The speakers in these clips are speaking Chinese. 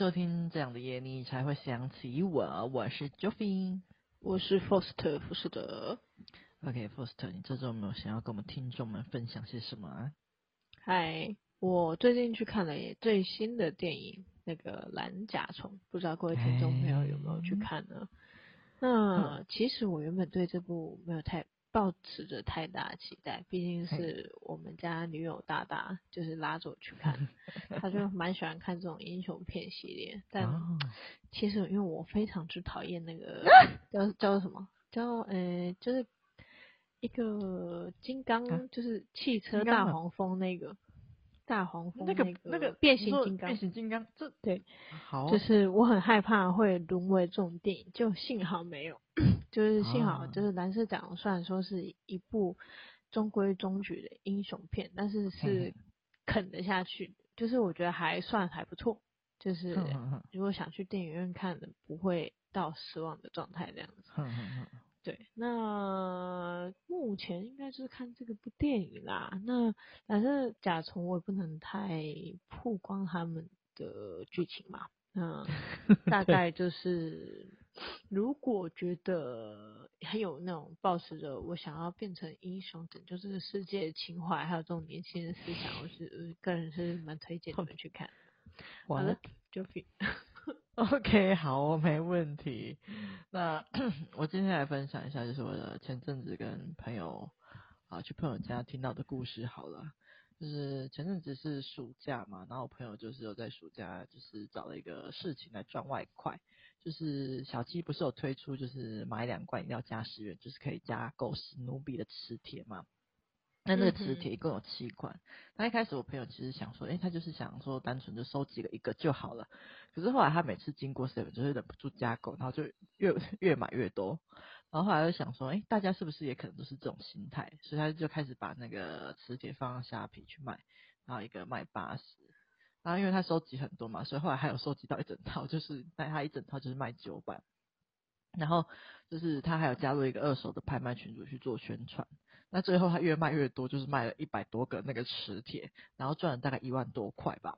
收听这样的夜，你才会想起我。我是 Joffy，我是 Foster 福士德。OK，Foster，你这周有没有想要跟我们听众们分享些什么啊？嗨，我最近去看了最新的电影，那个蓝甲虫，不知道各位听众朋友有没有去看呢？那其实我原本对这部没有太。抱持着太大期待，毕竟是我们家女友大大就是拉着我去看，他就蛮喜欢看这种英雄片系列。但其实因为我非常之讨厌那个 叫叫什么叫呃，就是一个金刚，就是汽车大黄蜂那个。大黄蜂那个那个变形金刚，变形金刚这对，好，就是我很害怕会沦为这种电影，就幸好没有，就是幸好就是蓝色甲虫虽然说是一部中规中矩的英雄片，但是是啃得下去，就是我觉得还算还不错，就是如果想去电影院看的，不会到失望的状态这样子。对，那目前应该是看这个部电影啦。那反正甲虫我也不能太曝光他们的剧情嘛。那 大概就是，如果觉得很有那种抱持着我想要变成英雄拯救这个世界的情怀，还有这种年轻人思想，我是个人是蛮推荐你们去看。好了，就 OK，好，没问题。那 我今天来分享一下，就是我的前阵子跟朋友啊去朋友家听到的故事。好了，就是前阵子是暑假嘛，然后我朋友就是有在暑假就是找了一个事情来赚外快，就是小七不是有推出就是买两罐饮料加十元，就是可以加购史努比的磁铁嘛。那那个磁铁一共有七款。那一开始我朋友其实想说，哎、欸，他就是想说单纯就收集了一个就好了。可是后来他每次经过 seven 就会忍不住加购，然后就越 越买越多。然后后来就想说，哎、欸，大家是不是也可能都是这种心态？所以他就开始把那个磁铁放到虾皮去卖，然后一个卖八十。然后因为他收集很多嘛，所以后来还有收集到一整套，就是卖他一整套就是卖九百。然后就是他还有加入一个二手的拍卖群组去做宣传。那最后他越卖越多，就是卖了一百多个那个磁铁，然后赚了大概一万多块吧。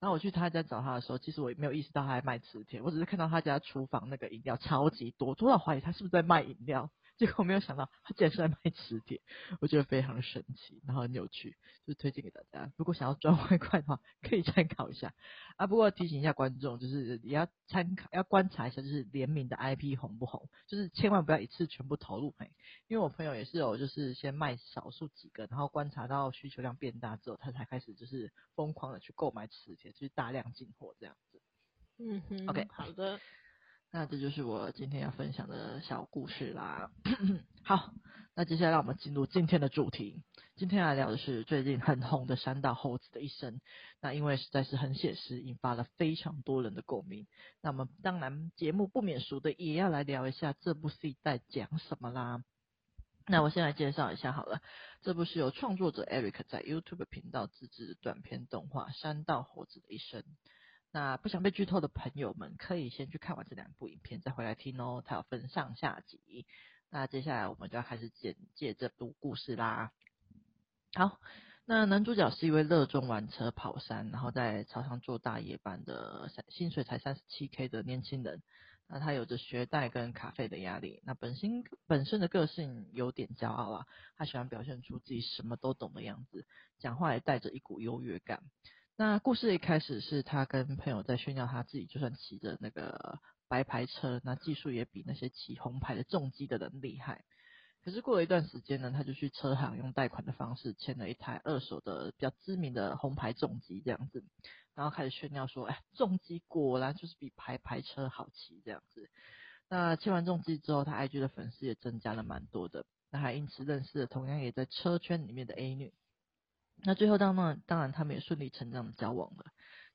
然后我去他家找他的时候，其实我也没有意识到他在卖磁铁，我只是看到他家厨房那个饮料超级多，多到怀疑他是不是在卖饮料。结果没有想到，他竟然是在卖磁铁，我觉得非常神奇，然后很有趣，就是推荐给大家。如果想要赚外快的话，可以参考一下啊。不过提醒一下观众，就是也要参考，要观察一下，就是联名的 IP 红不红，就是千万不要一次全部投入。哎，因为我朋友也是有，就是先卖少数几个，然后观察到需求量变大之后，他才开始就是疯狂的去购买磁铁，就是大量进货这样子。嗯哼，OK，好的。那这就是我今天要分享的小故事啦。好，那接下来让我们进入今天的主题。今天来聊的是最近很红的山道猴子的一生。那因为实在是很写实，引发了非常多人的共鸣。那我们当然节目不免俗的也要来聊一下这部戏在讲什么啦。那我先来介绍一下好了，这部是由创作者 Eric 在 YouTube 频道自制的短片动画《山道猴子的一生》。那不想被剧透的朋友们，可以先去看完这两部影片，再回来听哦。它有分上下集。那接下来我们就要开始简介这部故事啦。好，那男主角是一位热衷玩车跑山，然后在草场做大夜班的，薪水才三十七 K 的年轻人。那他有着学贷跟卡费的压力。那本身本身的个性有点骄傲啊，他喜欢表现出自己什么都懂的样子，讲话也带着一股优越感。那故事一开始是他跟朋友在炫耀他自己，就算骑着那个白牌车，那技术也比那些骑红牌的重机的人厉害。可是过了一段时间呢，他就去车行用贷款的方式签了一台二手的比较知名的红牌重机，这样子，然后开始炫耀说：“哎，重机果然就是比牌牌车好骑。”这样子。那签完重机之后，他 IG 的粉丝也增加了蛮多的，那还因此认识了同样也在车圈里面的 A 女。那最后当然当然他们也顺理成章的交往了，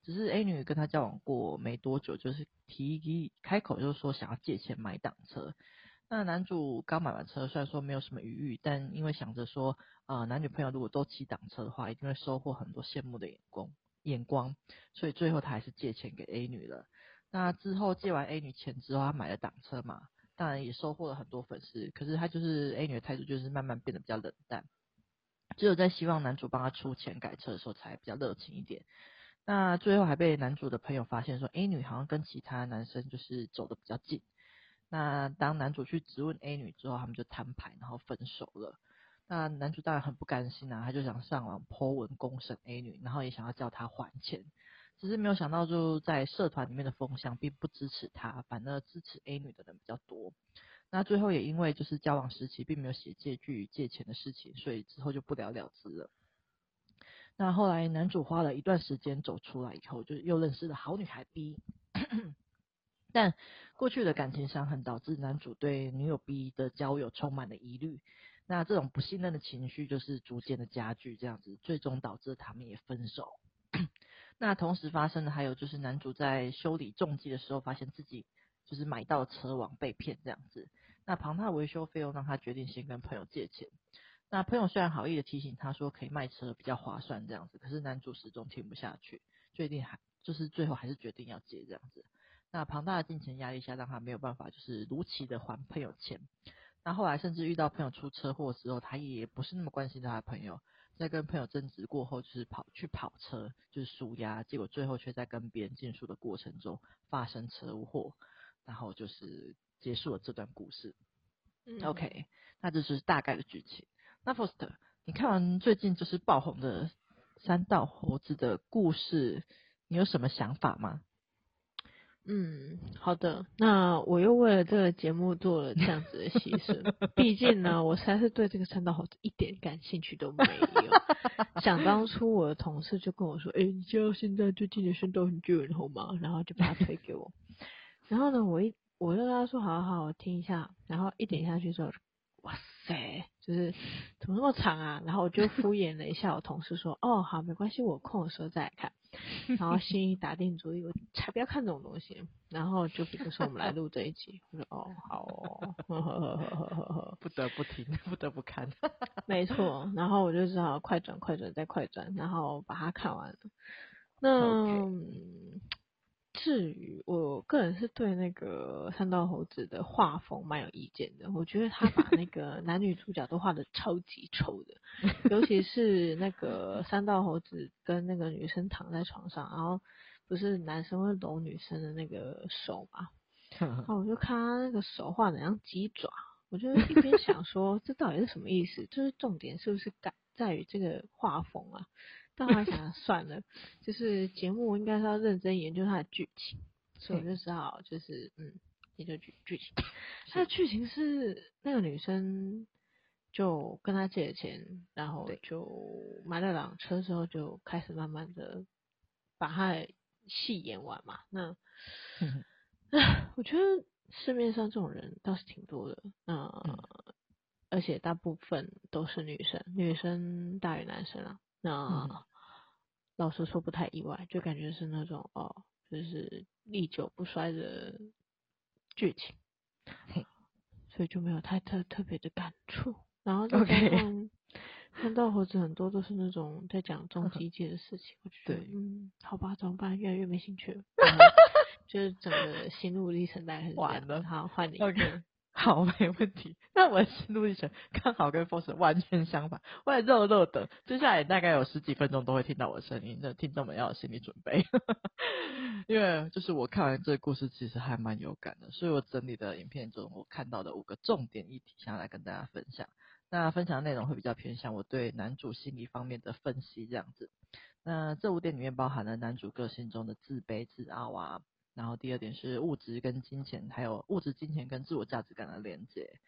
只是 A 女跟他交往过没多久，就是提议开口就是说想要借钱买档车。那男主刚买完车，虽然说没有什么余裕，但因为想着说啊、男女朋友如果都骑档车的话，一定会收获很多羡慕的眼光眼光，所以最后他还是借钱给 A 女了。那之后借完 A 女钱之后，他买了档车嘛，当然也收获了很多粉丝，可是他就是 A 女的态度就是慢慢变得比较冷淡。只有在希望男主帮他出钱改车的时候，才比较热情一点。那最后还被男主的朋友发现说，A 女好像跟其他男生就是走的比较近。那当男主去质问 A 女之后，他们就摊牌，然后分手了。那男主当然很不甘心啊，他就想上网 po 文公审 A 女，然后也想要叫她还钱。只是没有想到，就在社团里面的风向并不支持他，反而支持 A 女的人比较多。那最后也因为就是交往时期并没有写借据借钱的事情，所以之后就不了了之了。那后来男主花了一段时间走出来以后，就又认识了好女孩 B。但过去的感情伤痕导致男主对女友 B 的交友充满了疑虑。那这种不信任的情绪就是逐渐的加剧，这样子最终导致他们也分手。那同时发生的还有就是男主在修理重机的时候，发现自己就是买到车网被骗这样子。那庞大维修费用让他决定先跟朋友借钱。那朋友虽然好意的提醒他说可以卖车比较划算这样子，可是男主始终听不下去，决定还就是最后还是决定要借这样子。那庞大的金钱压力下，让他没有办法就是如期的还朋友钱。那后来甚至遇到朋友出车祸之后，他也不是那么关心他的朋友，在跟朋友争执过后，就是跑去跑车，就是输压，结果最后却在跟别人竞速的过程中发生车祸，然后就是结束了这段故事。嗯，OK，那这是大概的剧情。那 Foster，你看完最近就是爆红的三道猴子的故事，你有什么想法吗？嗯，好的。那我又为了这个节目做了这样子的牺牲，毕竟呢，我实在是对这个三道猴子一点感兴趣都没有。想当初我的同事就跟我说：“哎、欸，你知道现在最近的三道很热红吗？”然后就把它推给我。然后呢，我一我就跟他说：“好好，我听一下。”然后一点下去之后。哇塞，就是怎么那么长啊？然后我就敷衍了一下我同事说：“哦，好，没关系，我空的时候再来看。”然后心里打定主意，我才不要看这种东西。然后就比如说我们来录这一集，我说：“哦，好哦。呵呵呵呵呵呵”不得不听，不得不看。没错，然后我就只好快转、快转再快转，然后把它看完了。那。Okay. 至于我个人是对那个三道猴子的画风蛮有意见的，我觉得他把那个男女主角都画的超级丑的，尤其是那个三道猴子跟那个女生躺在床上，然后不是男生会搂女生的那个手嘛，然后我就看他那个手画的像鸡爪，我就一边想说这到底是什么意思？就是重点是不是改在于这个画风啊？但我还想算了，就是节目应该是要认真研究它的剧情，所以我就只好就是嗯研究剧剧情。它的剧情是那个女生就跟他借了钱，然后就买了辆车之后，就开始慢慢的把他的戏演完嘛。那，唉，我觉得市面上这种人倒是挺多的，嗯，而且大部分都是女生，女生大于男生啊。那、嗯、老实说不太意外，就感觉是那种哦，就是历久不衰的剧情，所以就没有太特特别的感触。然后再看 看到猴子很多都是那种在讲终极界的事情，我觉得嗯，好吧，怎么办？越来越没兴趣了。就是整个心路历程大概是这样。完了，好，换你。Okay. 好，没问题。那我心路历程刚好跟 Foster 完全相反，我也肉肉的。接下来大概有十几分钟都会听到我的声音，那听众们要有心理准备。因为就是我看完这个故事，其实还蛮有感的，所以我整理的影片中我看到的五个重点议题，想要来跟大家分享。那分享内容会比较偏向我对男主心理方面的分析，这样子。那这五点里面包含了男主个性中的自卑、自傲啊。然后第二点是物质跟金钱，还有物质、金钱跟自我价值感的连接，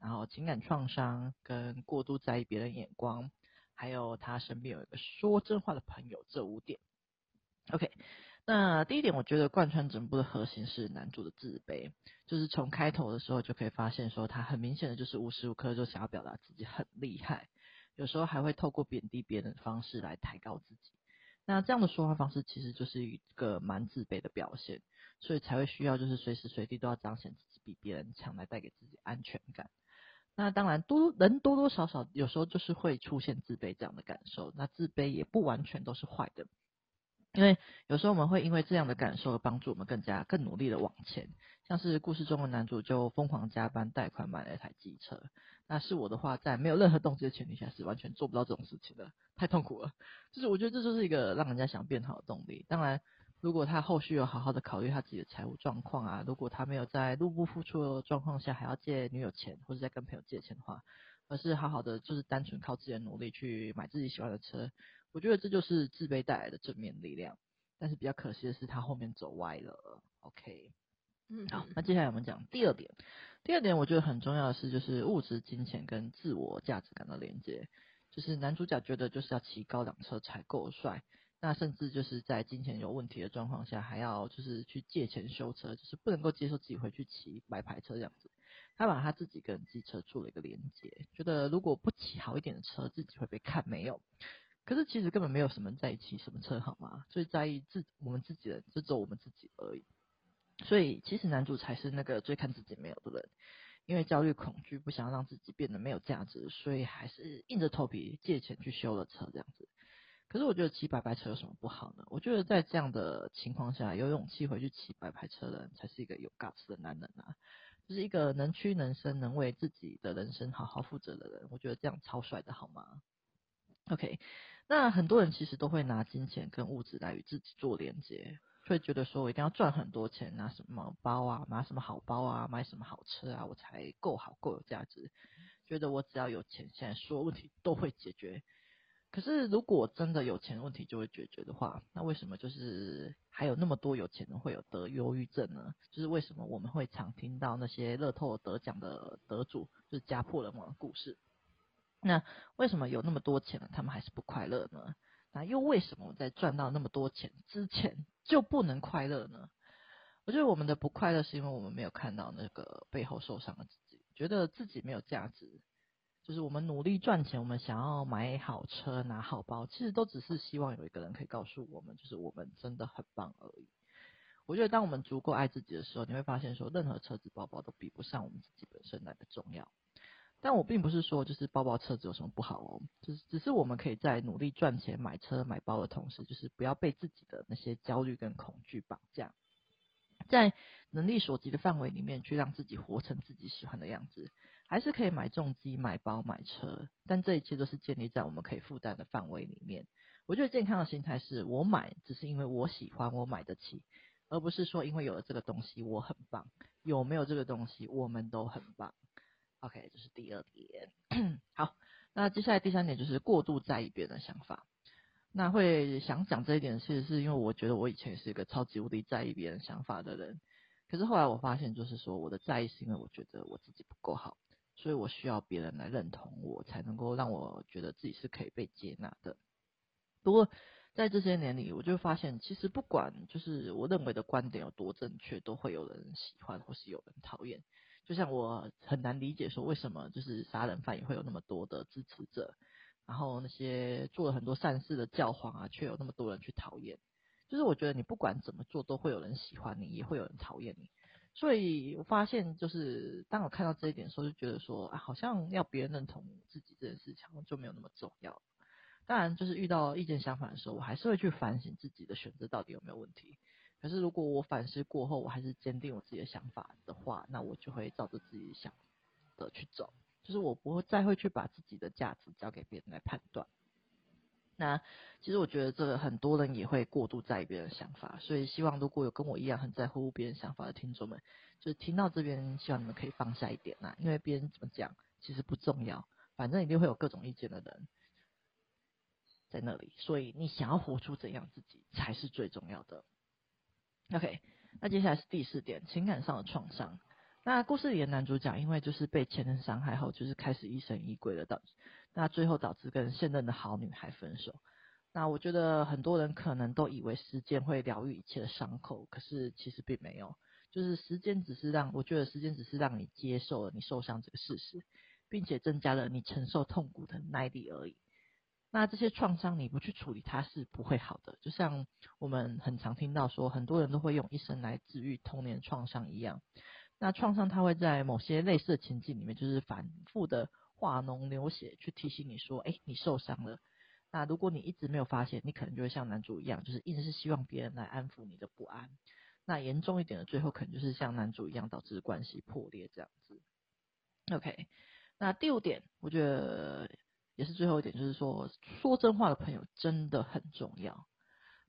然后情感创伤跟过度在意别人眼光，还有他身边有一个说真话的朋友，这五点。OK，那第一点我觉得贯穿整部的核心是男主的自卑，就是从开头的时候就可以发现说他很明显的就是无时无刻就想要表达自己很厉害，有时候还会透过贬低别人的方式来抬高自己。那这样的说话方式其实就是一个蛮自卑的表现。所以才会需要，就是随时随地都要彰显自己比别人强，来带给自己安全感。那当然多人多多少少有时候就是会出现自卑这样的感受。那自卑也不完全都是坏的，因为有时候我们会因为这样的感受而帮助我们更加更努力的往前，像是故事中的男主就疯狂加班贷款买了一台机车。那是我的话，在没有任何动机的前提下，是完全做不到这种事情的，太痛苦了。就是我觉得这就是一个让人家想变好的动力。当然，如果他后续有好好的考虑他自己的财务状况啊，如果他没有在入不敷出的状况下还要借女友钱，或者在跟朋友借钱的话，而是好好的就是单纯靠自己的努力去买自己喜欢的车。我觉得这就是自卑带来的正面力量，但是比较可惜的是，他后面走歪了。OK，嗯，好，那接下来我们讲第二点。第二点，我觉得很重要的是，就是物质、金钱跟自我价值感的连接。就是男主角觉得就是要骑高档车才够帅，那甚至就是在金钱有问题的状况下，还要就是去借钱修车，就是不能够接受自己回去骑白牌车这样子。他把他自己跟机车做了一个连接，觉得如果不骑好一点的车，自己会被看没有。可是其实根本没有什么在意骑什么车好吗？最在意自我们自己的，就只有我们自己而已。所以其实男主才是那个最看自己没有的人，因为焦虑恐惧，不想让自己变得没有价值，所以还是硬着头皮借钱去修了车这样子。可是我觉得骑白牌车有什么不好呢？我觉得在这样的情况下，有勇气回去骑白牌车的人，才是一个有 guts 的男人啊！就是一个能屈能伸、能为自己的人生好好负责的人。我觉得这样超帅的好吗？OK。那很多人其实都会拿金钱跟物质来与自己做连接，会觉得说我一定要赚很多钱，拿什么包啊，拿什么好包啊，买什么好车啊，我才够好够有价值。觉得我只要有钱，现在所有问题都会解决。可是如果真的有钱，问题就会解决的话，那为什么就是还有那么多有钱人会有得忧郁症呢？就是为什么我们会常听到那些乐透得奖的得主就是家破人亡的故事？那为什么有那么多钱了，他们还是不快乐呢？那又为什么我在赚到那么多钱之前就不能快乐呢？我觉得我们的不快乐是因为我们没有看到那个背后受伤的自己，觉得自己没有价值。就是我们努力赚钱，我们想要买好车、拿好包，其实都只是希望有一个人可以告诉我们，就是我们真的很棒而已。我觉得当我们足够爱自己的时候，你会发现说，任何车子、包包都比不上我们自己本身来的重要。但我并不是说就是包包车子有什么不好哦，就是只是我们可以在努力赚钱买车买包的同时，就是不要被自己的那些焦虑跟恐惧绑架，在能力所及的范围里面去让自己活成自己喜欢的样子，还是可以买重机买包买车，但这一切都是建立在我们可以负担的范围里面。我觉得健康的心态是我买只是因为我喜欢我买得起，而不是说因为有了这个东西我很棒，有没有这个东西我们都很棒。OK，这是第二点。好，那接下来第三点就是过度在意别人的想法。那会想讲这一点，其实是因为我觉得我以前也是一个超级无敌在意别人想法的人。可是后来我发现，就是说我的在意是因为我觉得我自己不够好，所以我需要别人来认同我，才能够让我觉得自己是可以被接纳的。不过在这些年里，我就发现，其实不管就是我认为的观点有多正确，都会有人喜欢或是有人讨厌。就像我很难理解说，为什么就是杀人犯也会有那么多的支持者，然后那些做了很多善事的教皇啊，却有那么多人去讨厌。就是我觉得你不管怎么做，都会有人喜欢你，也会有人讨厌你。所以我发现，就是当我看到这一点的时候，就觉得说啊，好像要别人认同自己这件事情就没有那么重要。当然，就是遇到意见相反的时候，我还是会去反省自己的选择到底有没有问题。可是，如果我反思过后，我还是坚定我自己的想法的话，那我就会照着自己想的去走。就是我不会再会去把自己的价值交给别人来判断。那其实我觉得这个很多人也会过度在意别人的想法，所以希望如果有跟我一样很在乎别人想法的听众们，就是听到这边，希望你们可以放下一点呐，因为别人怎么讲其实不重要，反正一定会有各种意见的人在那里，所以你想要活出怎样自己才是最重要的。OK，那接下来是第四点，情感上的创伤。那故事里的男主角因为就是被前任伤害后，就是开始疑神疑鬼的到，那最后导致跟现任的好女孩分手。那我觉得很多人可能都以为时间会疗愈一切的伤口，可是其实并没有，就是时间只是让，我觉得时间只是让你接受了你受伤这个事实，并且增加了你承受痛苦的耐力而已。那这些创伤你不去处理，它是不会好的。就像我们很常听到说，很多人都会用一生来治愈童年创伤一样。那创伤它会在某些类似的情境里面，就是反复的化脓流血，去提醒你说，哎，你受伤了。那如果你一直没有发现，你可能就会像男主一样，就是一直是希望别人来安抚你的不安。那严重一点的，最后可能就是像男主一样，导致关系破裂这样子。OK，那第五点，我觉得也是最后一点，就是说说真话的朋友真的很重要。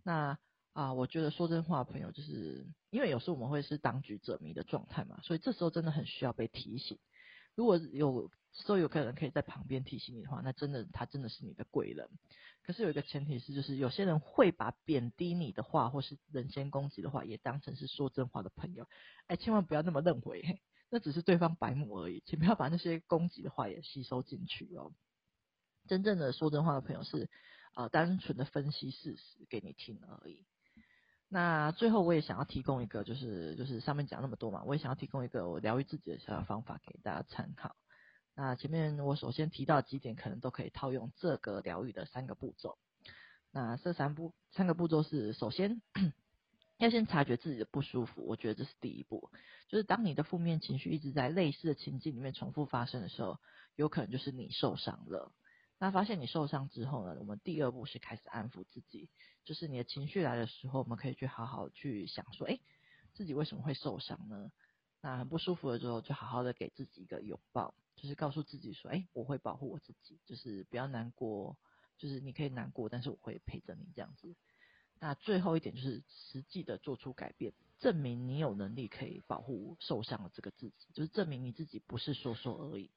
那啊，我觉得说真话的朋友，就是因为有时候我们会是当局者迷的状态嘛，所以这时候真的很需要被提醒。如果有说有个人可以在旁边提醒你的话，那真的他真的是你的贵人。可是有一个前提是，就是有些人会把贬低你的话，或是人身攻击的话，也当成是说真话的朋友。哎，千万不要那么认为，那只是对方白目而已，请不要把那些攻击的话也吸收进去哦。真正的说真话的朋友是，呃，单纯的分析事实给你听而已。那最后我也想要提供一个，就是就是上面讲那么多嘛，我也想要提供一个我疗愈自己的小小方法给大家参考。那前面我首先提到几点，可能都可以套用这个疗愈的三个步骤。那这三步三个步骤是：首先要先察觉自己的不舒服，我觉得这是第一步。就是当你的负面情绪一直在类似的情境里面重复发生的时候，有可能就是你受伤了。那发现你受伤之后呢，我们第二步是开始安抚自己，就是你的情绪来的时候，我们可以去好好去想说，哎，自己为什么会受伤呢？那很不舒服的时候，就好好的给自己一个拥抱，就是告诉自己说，哎，我会保护我自己，就是不要难过，就是你可以难过，但是我会陪着你这样子。那最后一点就是实际的做出改变，证明你有能力可以保护受伤的这个自己，就是证明你自己不是说说而已。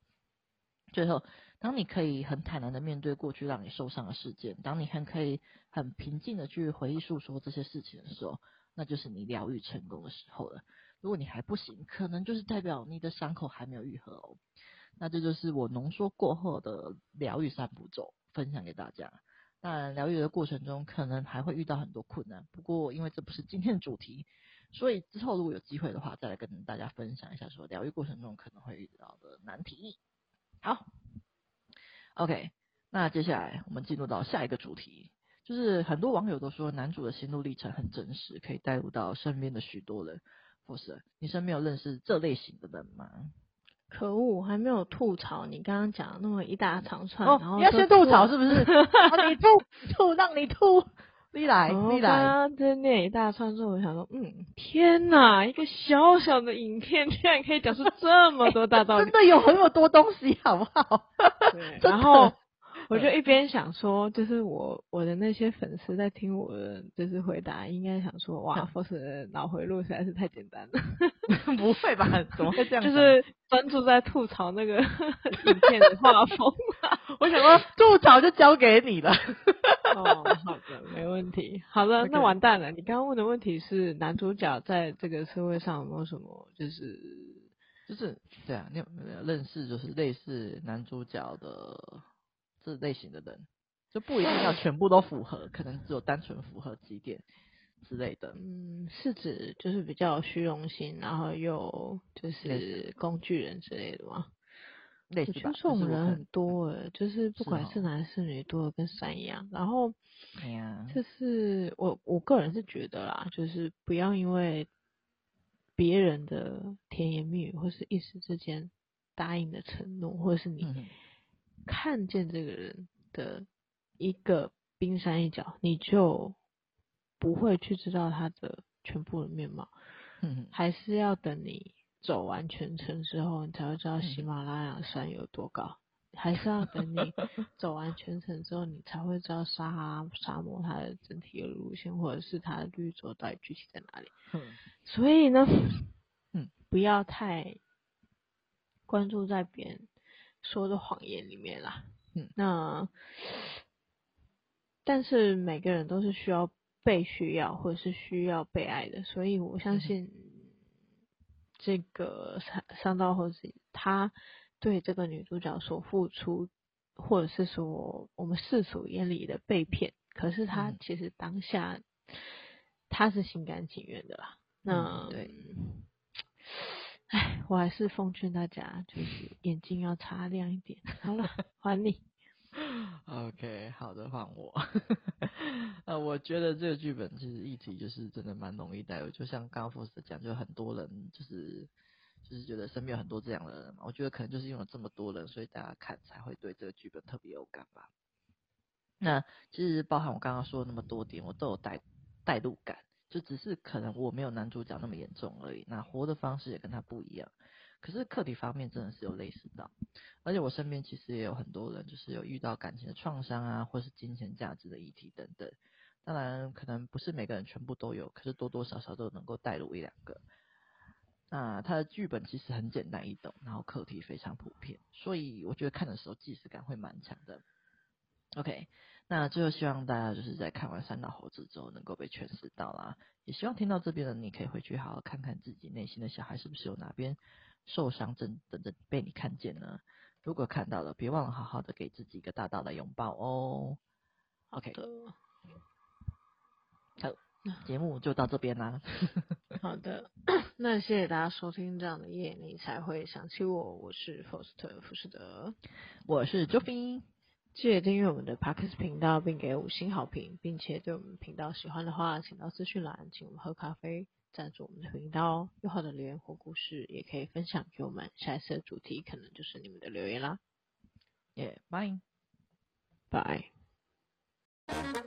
最后，当你可以很坦然的面对过去让你受伤的事件，当你很可以很平静的去回忆诉说这些事情的时候，那就是你疗愈成功的时候了。如果你还不行，可能就是代表你的伤口还没有愈合哦。那这就是我浓缩过后的疗愈三步骤，分享给大家。那疗愈的过程中，可能还会遇到很多困难，不过因为这不是今天的主题，所以之后如果有机会的话，再来跟大家分享一下说疗愈过程中可能会遇到的难题。好，OK，那接下来我们进入到下一个主题，就是很多网友都说男主的心路历程很真实，可以带入到身边的许多人。不是，你身边有认识这类型的人吗？可恶，还没有吐槽你刚刚讲的那么一大长串，哦、然后你要先吐槽是不是？啊、你吐吐，让你吐。你来，你来。刚刚在念一大串之后，我想说，嗯，天哪，一个小小的影片，居然可以讲出这么多大道理，真的有很多东西，好不好？对，然后。我就一边想说，就是我我的那些粉丝在听我的就是回答，应该想说，哇，Force 脑回路实在是太简单了。不会吧？怎么会这样？就是专注在吐槽那个 影片的画风。我想说，吐槽就交给你了。哦，好的，没问题。好的，那完蛋了。你刚刚问的问题是男主角在这个社会上有没有什么，就是就是对啊，你有没有认识就是类似男主角的？这类型的人就不一定要全部都符合，可能只有单纯符合几点之类的。嗯，是指就是比较虚荣心，然后又就是工具人之类的吗？类似吧。这种人很多诶，就是不管是男是女，多的跟山一样。然后，哎呀，就是我我个人是觉得啦，就是不要因为别人的甜言蜜语，或是一时之间答应的承诺，或者是你。嗯看见这个人的一个冰山一角，你就不会去知道他的全部的面貌。嗯，还是要等你走完全程之后，你才会知道喜马拉雅山有多高。还是要等你 走完全程之后，你才会知道沙哈拉沙漠它的整体的路线，或者是它的绿洲到底具体在哪里。嗯，所以呢，嗯，不要太关注在别人。说的谎言里面啦，嗯，那但是每个人都是需要被需要或者是需要被爱的，所以我相信这个三三道猴子他对这个女主角所付出，或者是说我们世俗眼里的被骗，可是他其实当下他是心甘情愿的啦，那对。哎，我还是奉劝大家，就是 眼睛要擦亮一点。好了，还你。OK，好的，换我。呃，我觉得这个剧本其实议题就是真的蛮容易带入，就像刚刚 Force 讲，就很多人就是就是觉得身边有很多这样的人嘛。我觉得可能就是因为有这么多人，所以大家看才会对这个剧本特别有感吧。那其实包含我刚刚说的那么多点，我都有带带入感，就只是可能我没有男主角那么严重而已。那活的方式也跟他不一样，可是课题方面真的是有类似到，而且我身边其实也有很多人，就是有遇到感情的创伤啊，或是金钱价值的议题等等。当然，可能不是每个人全部都有，可是多多少少都能够带入一两个。那他的剧本其实很简单易懂，然后课题非常普遍，所以我觉得看的时候即视感会蛮强的。OK，那最后希望大家就是在看完三道猴子之后能够被诠释到啦，也希望听到这边的你可以回去好好看看自己内心的小孩是不是有哪边受伤，正等着被你看见呢？如果看到了，别忘了好好的给自己一个大大的拥抱哦。OK，好，节目就到这边啦。好的，那谢谢大家收听这样的夜，你才会想起我。我是 Faust 福士德，我是 Joey。记得订阅我们的 Parkes 频道，并给五星好评，并且对我们频道喜欢的话，请到资讯栏请我们喝咖啡，赞助我们的频道哦。有好的留言或故事，也可以分享给我们。下一次的主题可能就是你们的留言啦。耶、yeah，bye bye。